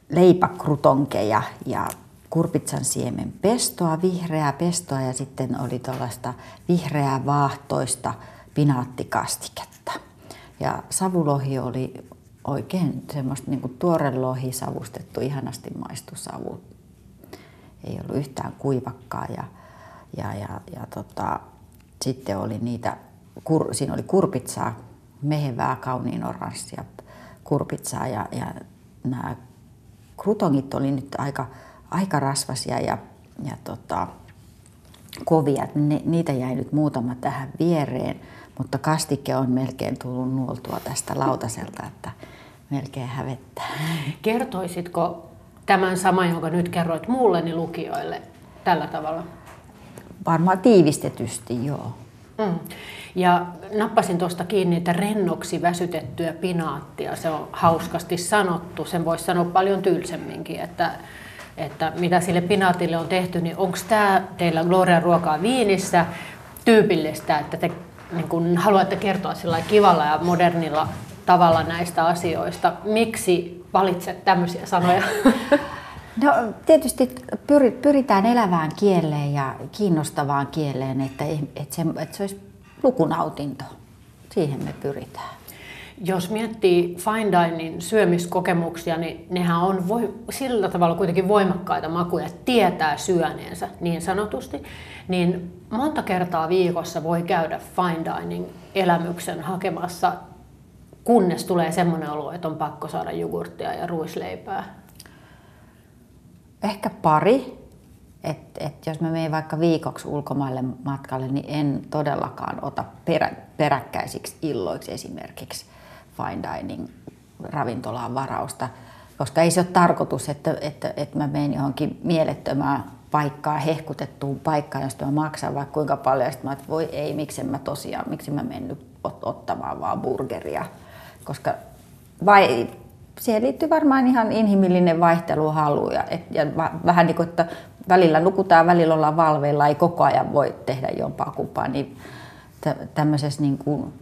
leipäkrutonkeja ja kurpitsan siemen pestoa, vihreää pestoa ja sitten oli tuollaista vihreää vaahtoista pinaattikastiketta. Ja savulohi oli oikein semmoista niin kuin tuore lohi savustettu, ihanasti maistu savu. Ei ollut yhtään kuivakkaa ja, ja, ja, ja tota, sitten oli niitä, kur, siinä oli kurpitsaa, mehevää, kauniin oranssia kurpitsaa ja, ja nämä krutongit oli nyt aika aika rasvasia ja, ja tota, kovia. Ne, niitä jäi nyt muutama tähän viereen, mutta kastike on melkein tullut nuoltua tästä lautaselta, että melkein hävettää. Kertoisitko tämän saman, jonka nyt kerroit muulleni lukijoille tällä tavalla? Varmaan tiivistetysti, joo. Mm. Ja nappasin tuosta kiinni, että rennoksi väsytettyä pinaattia, se on hauskasti sanottu. Sen voisi sanoa paljon tylsemminkin, että että mitä sille pinaatille on tehty, niin onko tämä teillä Gloria ruokaa viinissä tyypillistä, että te niin kun haluatte kertoa sillä kivalla ja modernilla tavalla näistä asioista. Miksi valitset tämmöisiä sanoja? No tietysti pyritään elävään kieleen ja kiinnostavaan kieleen, että, että, se, että se olisi lukunautinto. Siihen me pyritään. Jos miettii fine dining syömiskokemuksia, niin nehän on voi, sillä tavalla kuitenkin voimakkaita makuja, tietää syöneensä niin sanotusti. Niin monta kertaa viikossa voi käydä fine dining elämyksen hakemassa, kunnes tulee semmoinen olo, että on pakko saada jogurttia ja ruisleipää. Ehkä pari. Et, et jos mä menen vaikka viikoksi ulkomaille matkalle, niin en todellakaan ota perä, peräkkäisiksi illoiksi esimerkiksi fine dining ravintolaan varausta, koska ei se ole tarkoitus, että, että, että mä menen johonkin mielettömään paikkaan, hehkutettuun paikkaan, josta mä maksan vaikka kuinka paljon, ja mä että voi ei, miksi mä tosiaan, miksi mä mennyt ottamaan vaan burgeria, koska vai, siihen liittyy varmaan ihan inhimillinen vaihteluhalu ja, et, ja vähän niin kuin, että välillä nukutaan, välillä ollaan valveilla, ei koko ajan voi tehdä jompaa kumpaa, niin tämmöisessä niin kuin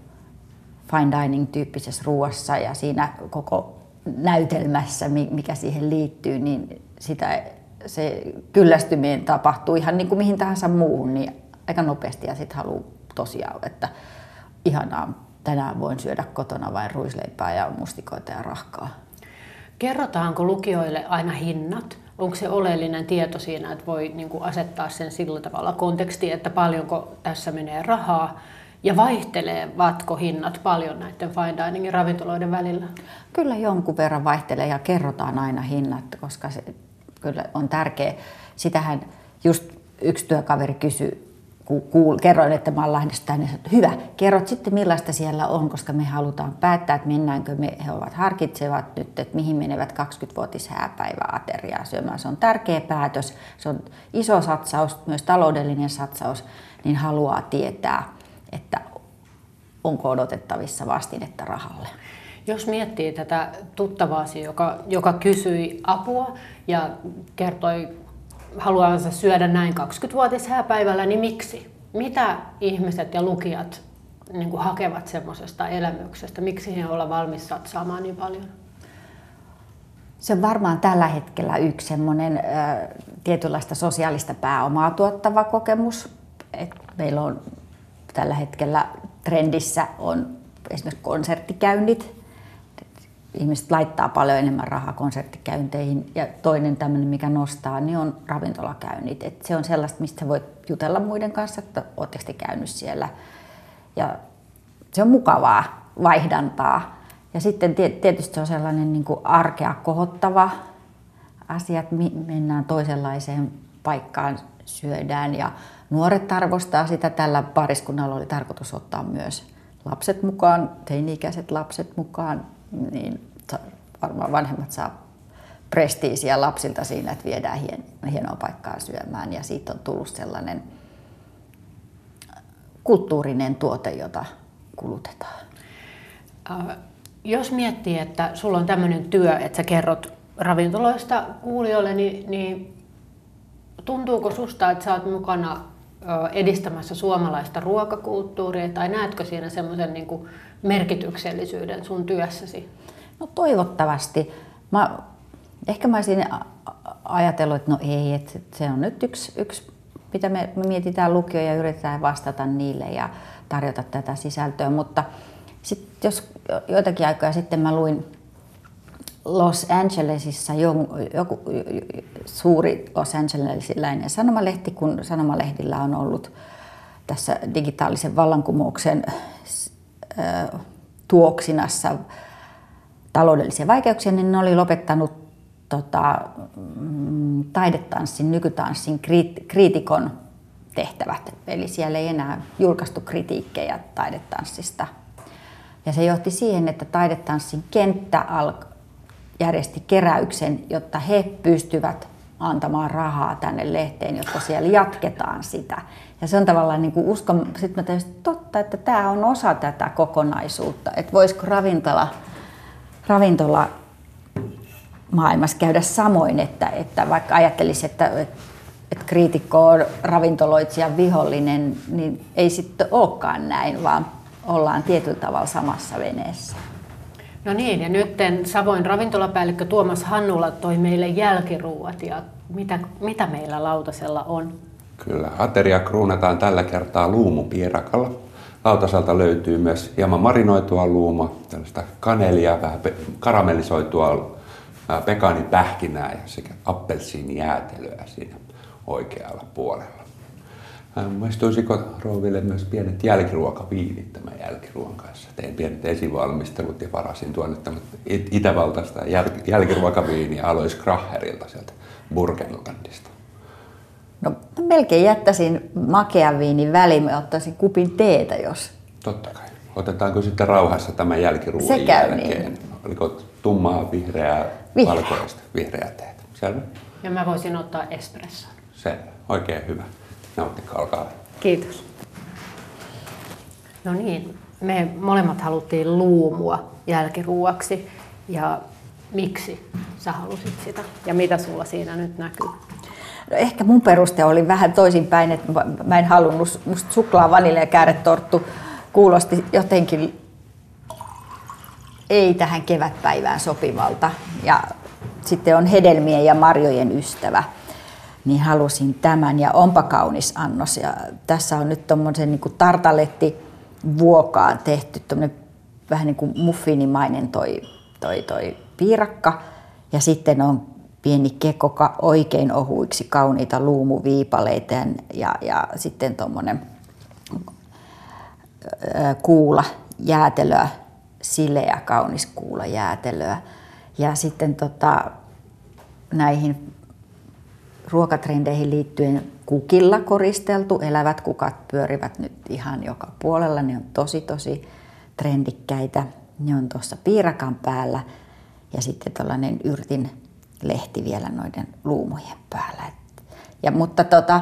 fine dining tyyppisessä ruoassa ja siinä koko näytelmässä, mikä siihen liittyy, niin sitä, se kyllästyminen tapahtuu ihan niin kuin mihin tahansa muuhun, niin aika nopeasti ja sitten haluaa tosiaan, että ihanaa, tänään voin syödä kotona vain ruisleipää ja mustikoita ja rahkaa. Kerrotaanko lukijoille aina hinnat? Onko se oleellinen tieto siinä, että voi niin kuin asettaa sen sillä tavalla kontekstiin, että paljonko tässä menee rahaa ja vaihtelevatko hinnat paljon näiden fine diningin ravintoloiden välillä? Kyllä jonkun verran vaihtelee ja kerrotaan aina hinnat, koska se, kyllä on tärkeä. Sitähän just yksi työkaveri kysyi, kuul, kerroin, että mä oon Lahdesta, että hyvä, kerrot sitten millaista siellä on, koska me halutaan päättää, että mennäänkö me, he ovat harkitsevat nyt, että mihin menevät 20-vuotis hääpäiväateriaa syömään. Se on tärkeä päätös, se on iso satsaus, myös taloudellinen satsaus, niin haluaa tietää, että onko odotettavissa vastinetta rahalle. Jos miettii tätä tuttavaasi, joka, joka kysyi apua ja kertoi haluavansa syödä näin 20-vuotis hääpäivällä, niin miksi? Mitä ihmiset ja lukijat niin kuin hakevat semmoisesta elämyksestä? Miksi he olla valmis satsaamaan niin paljon? Se on varmaan tällä hetkellä yksi semmoinen tietynlaista sosiaalista pääomaa tuottava kokemus. Et meillä on tällä hetkellä trendissä on esimerkiksi konserttikäynnit, ihmiset laittaa paljon enemmän rahaa konserttikäynteihin. Ja toinen tämmöinen, mikä nostaa, niin on ravintolakäynnit. Et se on sellaista, mistä voit jutella muiden kanssa, että oletteko te käynyt siellä. Ja se on mukavaa vaihdantaa. Ja sitten tietysti se on sellainen niin kuin arkea kohottava asia, että mennään toisenlaiseen paikkaan, syödään ja nuoret arvostaa sitä. Tällä pariskunnalla oli tarkoitus ottaa myös lapset mukaan, teini-ikäiset lapset mukaan niin varmaan vanhemmat saa prestiisiä lapsilta siinä, että viedään hien, hienoa paikkaa syömään ja siitä on tullut sellainen kulttuurinen tuote, jota kulutetaan. Äh, jos miettii, että sulla on tämmöinen työ, että sä kerrot ravintoloista kuulijoille, niin, niin tuntuuko susta, että sä oot mukana edistämässä suomalaista ruokakulttuuria tai näetkö siinä semmoisen niin merkityksellisyyden sun työssäsi? No toivottavasti. Mä, ehkä mä olisin ajatellut, että no ei, että se on nyt yksi, yksi mitä me, me mietitään lukio ja yritetään vastata niille ja tarjota tätä sisältöä, mutta sit jos joitakin aikoja sitten mä luin Los Angelesissa joku, joku suuri Los Angelesiläinen sanomalehti, kun sanomalehdillä on ollut tässä digitaalisen vallankumouksen tuoksinassa taloudellisia vaikeuksia, niin ne oli lopettanut tota, mm, taidetanssin, nykytanssin kriitikon tehtävät. Eli siellä ei enää julkaistu kritiikkejä taidetanssista. Ja se johti siihen, että taidetanssin kenttä alkoi järjesti keräyksen, jotta he pystyvät antamaan rahaa tänne lehteen, jotta siellä jatketaan sitä. Ja se on tavallaan niin uskon, sitten mä täysin, totta, että tämä on osa tätä kokonaisuutta, että voisiko ravintola, ravintola maailmassa käydä samoin, että, että vaikka ajattelisi, että, että, että kriitikko on ravintoloitsijan vihollinen, niin ei sitten olekaan näin, vaan ollaan tietyllä tavalla samassa veneessä. No niin, ja nyt Savoin ravintolapäällikkö Tuomas Hannula toi meille jälkiruuat ja mitä, mitä meillä lautasella on? Kyllä, ateria kruunataan tällä kertaa luumupiirakalla. Lautaselta löytyy myös hieman marinoitua luuma, tällaista kanelia, vähän karamellisoitua pekaanipähkinää ja sekä appelsiinijäätelöä siinä oikealla puolella. Maistuisiko Rooville myös pienet jälkiruokaviinit tämän jälkiruoan kanssa? Tein pienet esivalmistelut ja varasin tuonne Itävaltaista jäl- jälkiruokaviiniä Alois Kraherilta sieltä Burgenlandista. No melkein jättäisin makean viinin väliin ja ottaisin kupin teetä, jos... Totta kai. Otetaanko sitten rauhassa tämän jälkiruoan Se käy jälkeen? Niin. Oliko tummaa, vihreää, Vihreä. valkoista, vihreää teetä? Selvä. Ja mä voisin ottaa espresso. Selvä. Oikein hyvä. Nauttikaa, olkaa Kiitos. No niin, me molemmat haluttiin luumua jälkiruuaksi ja miksi sä halusit sitä ja mitä sulla siinä nyt näkyy? No ehkä mun peruste oli vähän toisinpäin, että mä en halunnut, musta suklaa, vanilja ja kääretorttu kuulosti jotenkin ei tähän kevätpäivään sopivalta. Ja sitten on hedelmien ja marjojen ystävä niin halusin tämän ja onpa kaunis annos. Ja tässä on nyt tuommoisen niin tartaletti vuokaan tehty vähän niin kuin muffinimainen toi, toi, toi piirakka. Ja sitten on pieni kekoka oikein ohuiksi kauniita luumuviipaleita ja, ja sitten tuommoinen kuula jäätelöä, sileä kaunis kuula jäätelöä. Ja sitten tota, näihin ruokatrendeihin liittyen kukilla koristeltu. Elävät kukat pyörivät nyt ihan joka puolella. Ne on tosi tosi trendikkäitä. Ne on tuossa piirakan päällä ja sitten tällainen yrtin lehti vielä noiden luumujen päällä. Ja, mutta tota,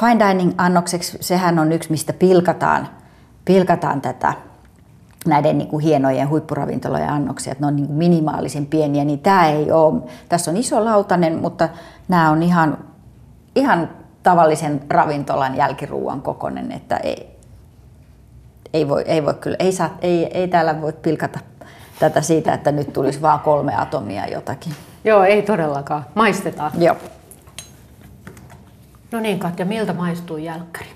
fine dining annokseksi, sehän on yksi, mistä pilkataan, pilkataan tätä näiden niin kuin hienojen huippuravintolojen annoksia, että ne on niin kuin minimaalisen pieniä, niin tämä ei ole. Tässä on iso lautanen, mutta nämä on ihan, ihan tavallisen ravintolan jälkiruuan kokonen, että ei, ei voi, ei voi kyllä, ei, saa, ei, ei täällä voi pilkata tätä siitä, että nyt tulisi vain kolme atomia jotakin. Joo, ei todellakaan. Maistetaan. Joo. No niin Katja, miltä maistuu jälkkäri?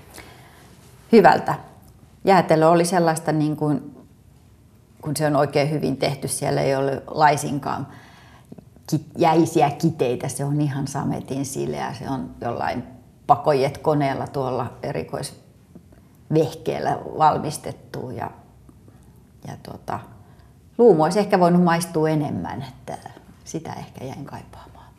Hyvältä. Jäätelö oli sellaista niin kuin kun se on oikein hyvin tehty, siellä ei ole laisinkaan jäisiä kiteitä, se on ihan sametin sileä, se on jollain pakojet koneella tuolla erikoisvehkeellä valmistettu ja, ja tuota, luumu olisi ehkä voinut maistua enemmän, että sitä ehkä jäin kaipaamaan.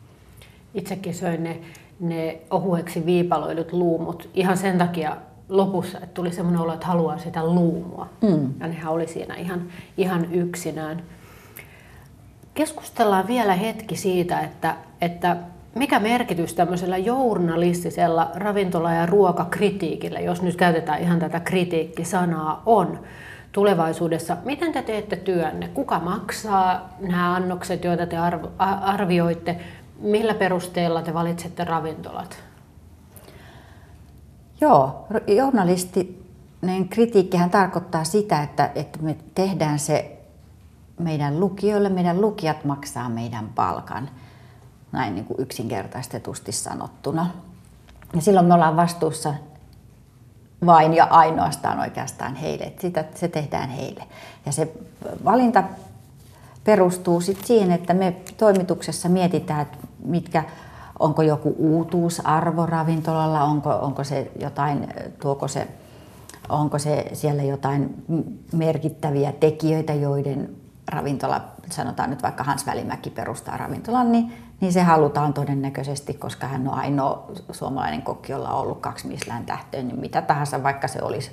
Itsekin söin ne, ne ohueksi viipaloidut luumut ihan sen takia, lopussa, että tuli semmoinen olo, että haluaa sitä luumua. Mm. Ja nehän oli siinä ihan, ihan yksinään. Keskustellaan vielä hetki siitä, että, että mikä merkitys tämmöisellä journalistisella ravintola- ja ruokakritiikillä, jos nyt käytetään ihan tätä kritiikkisanaa, on tulevaisuudessa. Miten te teette työnne? Kuka maksaa nämä annokset, joita te arvioitte? Millä perusteella te valitsette ravintolat? Joo, journalistinen kritiikkihän tarkoittaa sitä, että, että me tehdään se meidän lukijoille, meidän lukijat maksaa meidän palkan, näin niin kuin yksinkertaistetusti sanottuna. Ja silloin me ollaan vastuussa vain ja ainoastaan oikeastaan heille, että sitä, se tehdään heille. Ja se valinta perustuu sitten siihen, että me toimituksessa mietitään, että mitkä onko joku uutuusarvo ravintolalla, onko, onko se jotain, tuoko se, onko se siellä jotain merkittäviä tekijöitä, joiden ravintola, sanotaan nyt vaikka Hans Välimäki perustaa ravintolan, niin, niin se halutaan todennäköisesti, koska hän on ainoa suomalainen kokki, jolla on ollut kaksi Michelin tähtöä, niin mitä tahansa, vaikka se olisi,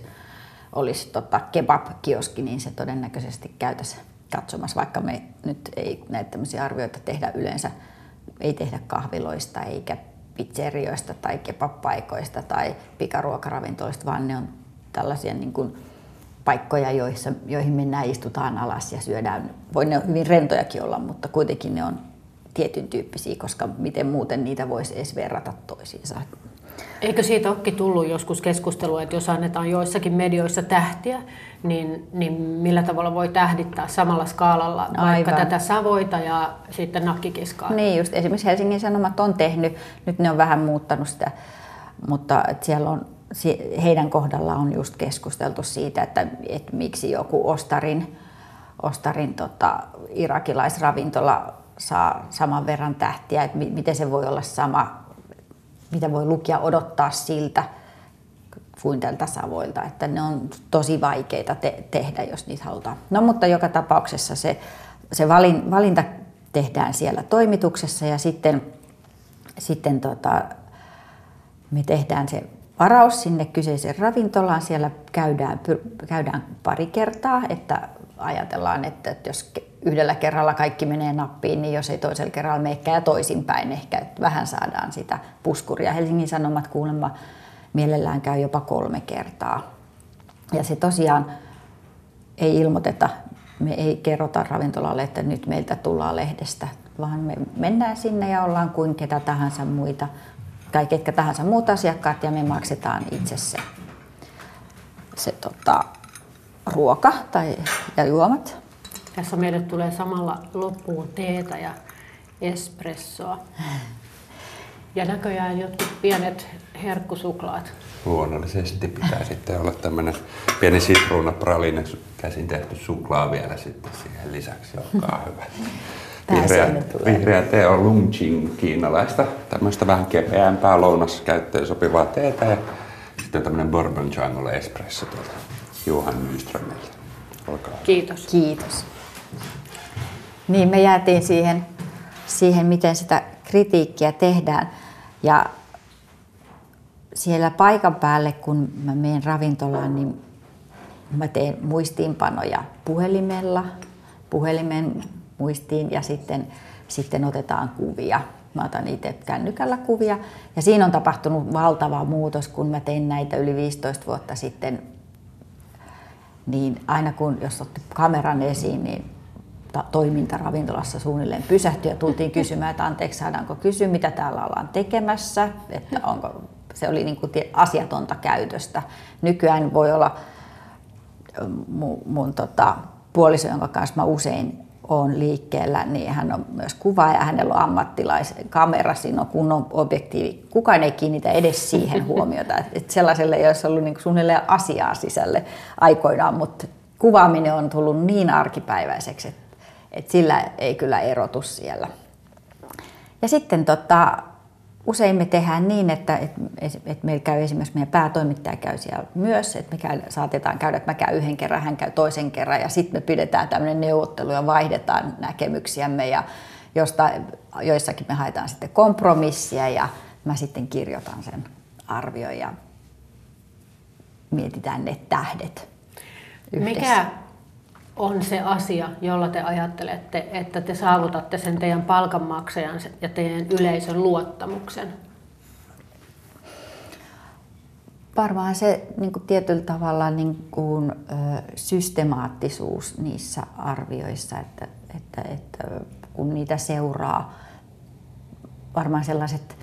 olisi tota kebab-kioski, niin se todennäköisesti käytäisi katsomassa, vaikka me nyt ei näitä tämmöisiä arvioita tehdä yleensä ei tehdä kahviloista eikä pizzerioista tai kebabpaikoista tai pikaruokaravintoloista, vaan ne on tällaisia niin kuin paikkoja, joissa, joihin mennään, istutaan alas ja syödään. Voi ne hyvin rentojakin olla, mutta kuitenkin ne on tietyn tyyppisiä, koska miten muuten niitä voisi edes verrata toisiinsa. Eikö siitä olekin tullut joskus keskustelua, että jos annetaan joissakin medioissa tähtiä, niin, niin millä tavalla voi tähdittää samalla skaalalla Aivan. vaikka tätä Savoita ja sitten nakkikiskaa? Niin just, esimerkiksi Helsingin Sanomat on tehnyt, nyt ne on vähän muuttanut sitä, mutta siellä on, heidän kohdalla on just keskusteltu siitä, että, että miksi joku Ostarin, Ostarin tota, irakilaisravintola saa saman verran tähtiä, että miten se voi olla sama mitä voi lukija odottaa siltä kuin tältä Savoilta, että ne on tosi vaikeita te- tehdä, jos niitä halutaan. No mutta joka tapauksessa se, se valin, valinta tehdään siellä toimituksessa ja sitten, sitten tota, me tehdään se varaus sinne kyseiseen ravintolaan. Siellä käydään, käydään pari kertaa, että ajatellaan, että, jos yhdellä kerralla kaikki menee nappiin, niin jos ei toisella kerralla meekään ja toisinpäin ehkä, että vähän saadaan sitä puskuria. Helsingin Sanomat kuulemma mielellään käy jopa kolme kertaa. Ja se tosiaan ei ilmoiteta, me ei kerrota ravintolalle, että nyt meiltä tullaan lehdestä, vaan me mennään sinne ja ollaan kuin ketä tahansa muita tai ketkä tahansa muut asiakkaat ja me maksetaan itse se, se tota, ruoka tai, ja juomat. Tässä meille tulee samalla loppuun teetä ja espressoa. Ja näköjään jotkut pienet herkkusuklaat. Luonnollisesti pitää sitten olla tämmöinen pieni sitruunapraline, käsin tehty suklaa vielä sitten siihen lisäksi, olkaa hyvä. Vihreä, vihreä tee on Lungqing kiinalaista, tämmöistä vähän kepeämpää lounaskäyttöön sopivaa teetä ja sitten tämmöinen Bourbon Jungle espresso tuolta Johan Nyströmiltä. Olkaa Kiitos. Kiitos. Niin, me jäätiin siihen, siihen, miten sitä kritiikkiä tehdään. Ja siellä paikan päälle, kun mä menen ravintolaan, niin mä teen muistiinpanoja puhelimella, puhelimen muistiin ja sitten, sitten otetaan kuvia. Mä otan itse kännykällä kuvia. Ja siinä on tapahtunut valtava muutos, kun mä tein näitä yli 15 vuotta sitten. Niin aina kun, jos otti kameran esiin, niin toiminta ravintolassa suunnilleen pysähtyi ja tultiin kysymään, että anteeksi, saadaanko kysyä, mitä täällä ollaan tekemässä, että onko, se oli niin kuin asiatonta käytöstä. Nykyään voi olla mun, mun tota, puoliso, jonka kanssa mä usein on liikkeellä, niin hän on myös kuvaaja ja hänellä on ammattilais kamera, siinä on kunnon objektiivi. Kukaan ei kiinnitä edes siihen huomiota, että sellaiselle ei olisi ollut niin suunnilleen asiaa sisälle aikoinaan, mutta kuvaaminen on tullut niin arkipäiväiseksi, että, että sillä ei kyllä erotu siellä. Ja sitten tota, usein me tehdään niin, että, että, että meillä käy esimerkiksi meidän päätoimittaja käy siellä myös, että me käy, saatetaan käydä, että mä käyn yhden kerran, hän käy toisen kerran ja sitten me pidetään tämmöinen neuvottelu ja vaihdetaan näkemyksiämme ja josta, joissakin me haetaan sitten kompromissia ja mä sitten kirjoitan sen arvion ja mietitään ne tähdet yhdessä. Mikä on se asia, jolla te ajattelette, että te saavutatte sen teidän palkanmaksajan ja teidän yleisön luottamuksen? Varmaan se niin kuin tietyllä tavalla niin kuin, systemaattisuus niissä arvioissa, että, että, että kun niitä seuraa, varmaan sellaiset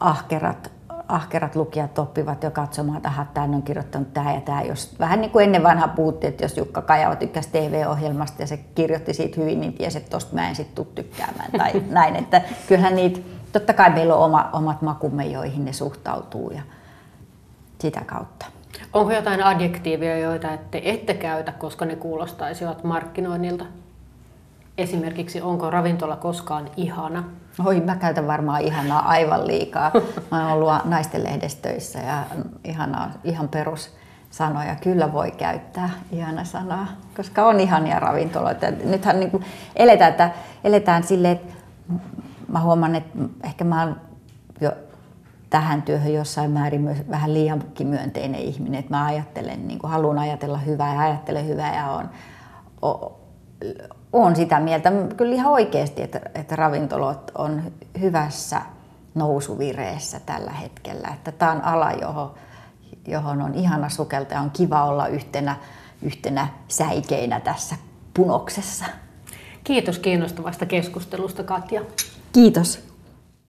ahkerat ahkerat lukijat oppivat jo katsomaan, että tämä on kirjoittanut tämä ja tämä. Jos, vähän niin kuin ennen vanha puhuttiin, että jos Jukka Kajava tykkäsi TV-ohjelmasta ja se kirjoitti siitä hyvin, niin tiesi, että tosta mä en sitten tule tykkäämään. Tai näin, että kyllähän niitä, totta kai meillä on oma, omat makumme, joihin ne suhtautuu ja sitä kautta. Onko jotain adjektiivia, joita ette, ette käytä, koska ne kuulostaisivat markkinoinnilta? Esimerkiksi onko ravintola koskaan ihana? Oi, mä käytän varmaan ihanaa aivan liikaa. Mä oon ollut naisten lehdestöissä ja ihanaa, ihan perus sanoja kyllä voi käyttää, ihana sanaa, koska on ihania ravintoloita. Nythän niin kuin eletään, että eletään silleen, että mä huomaan, että ehkä mä oon jo tähän työhön jossain määrin myös vähän liiankin myönteinen ihminen, että mä ajattelen, niin kuin haluan ajatella hyvää ja ajattelen hyvää ja on, olen sitä mieltä kyllä ihan oikeasti, että, että ravintolot on hyvässä nousuvireessä tällä hetkellä. Että tämä on ala, johon, johon on ihana sukelta ja on kiva olla yhtenä, yhtenä säikeinä tässä punoksessa. Kiitos kiinnostavasta keskustelusta Katja. Kiitos.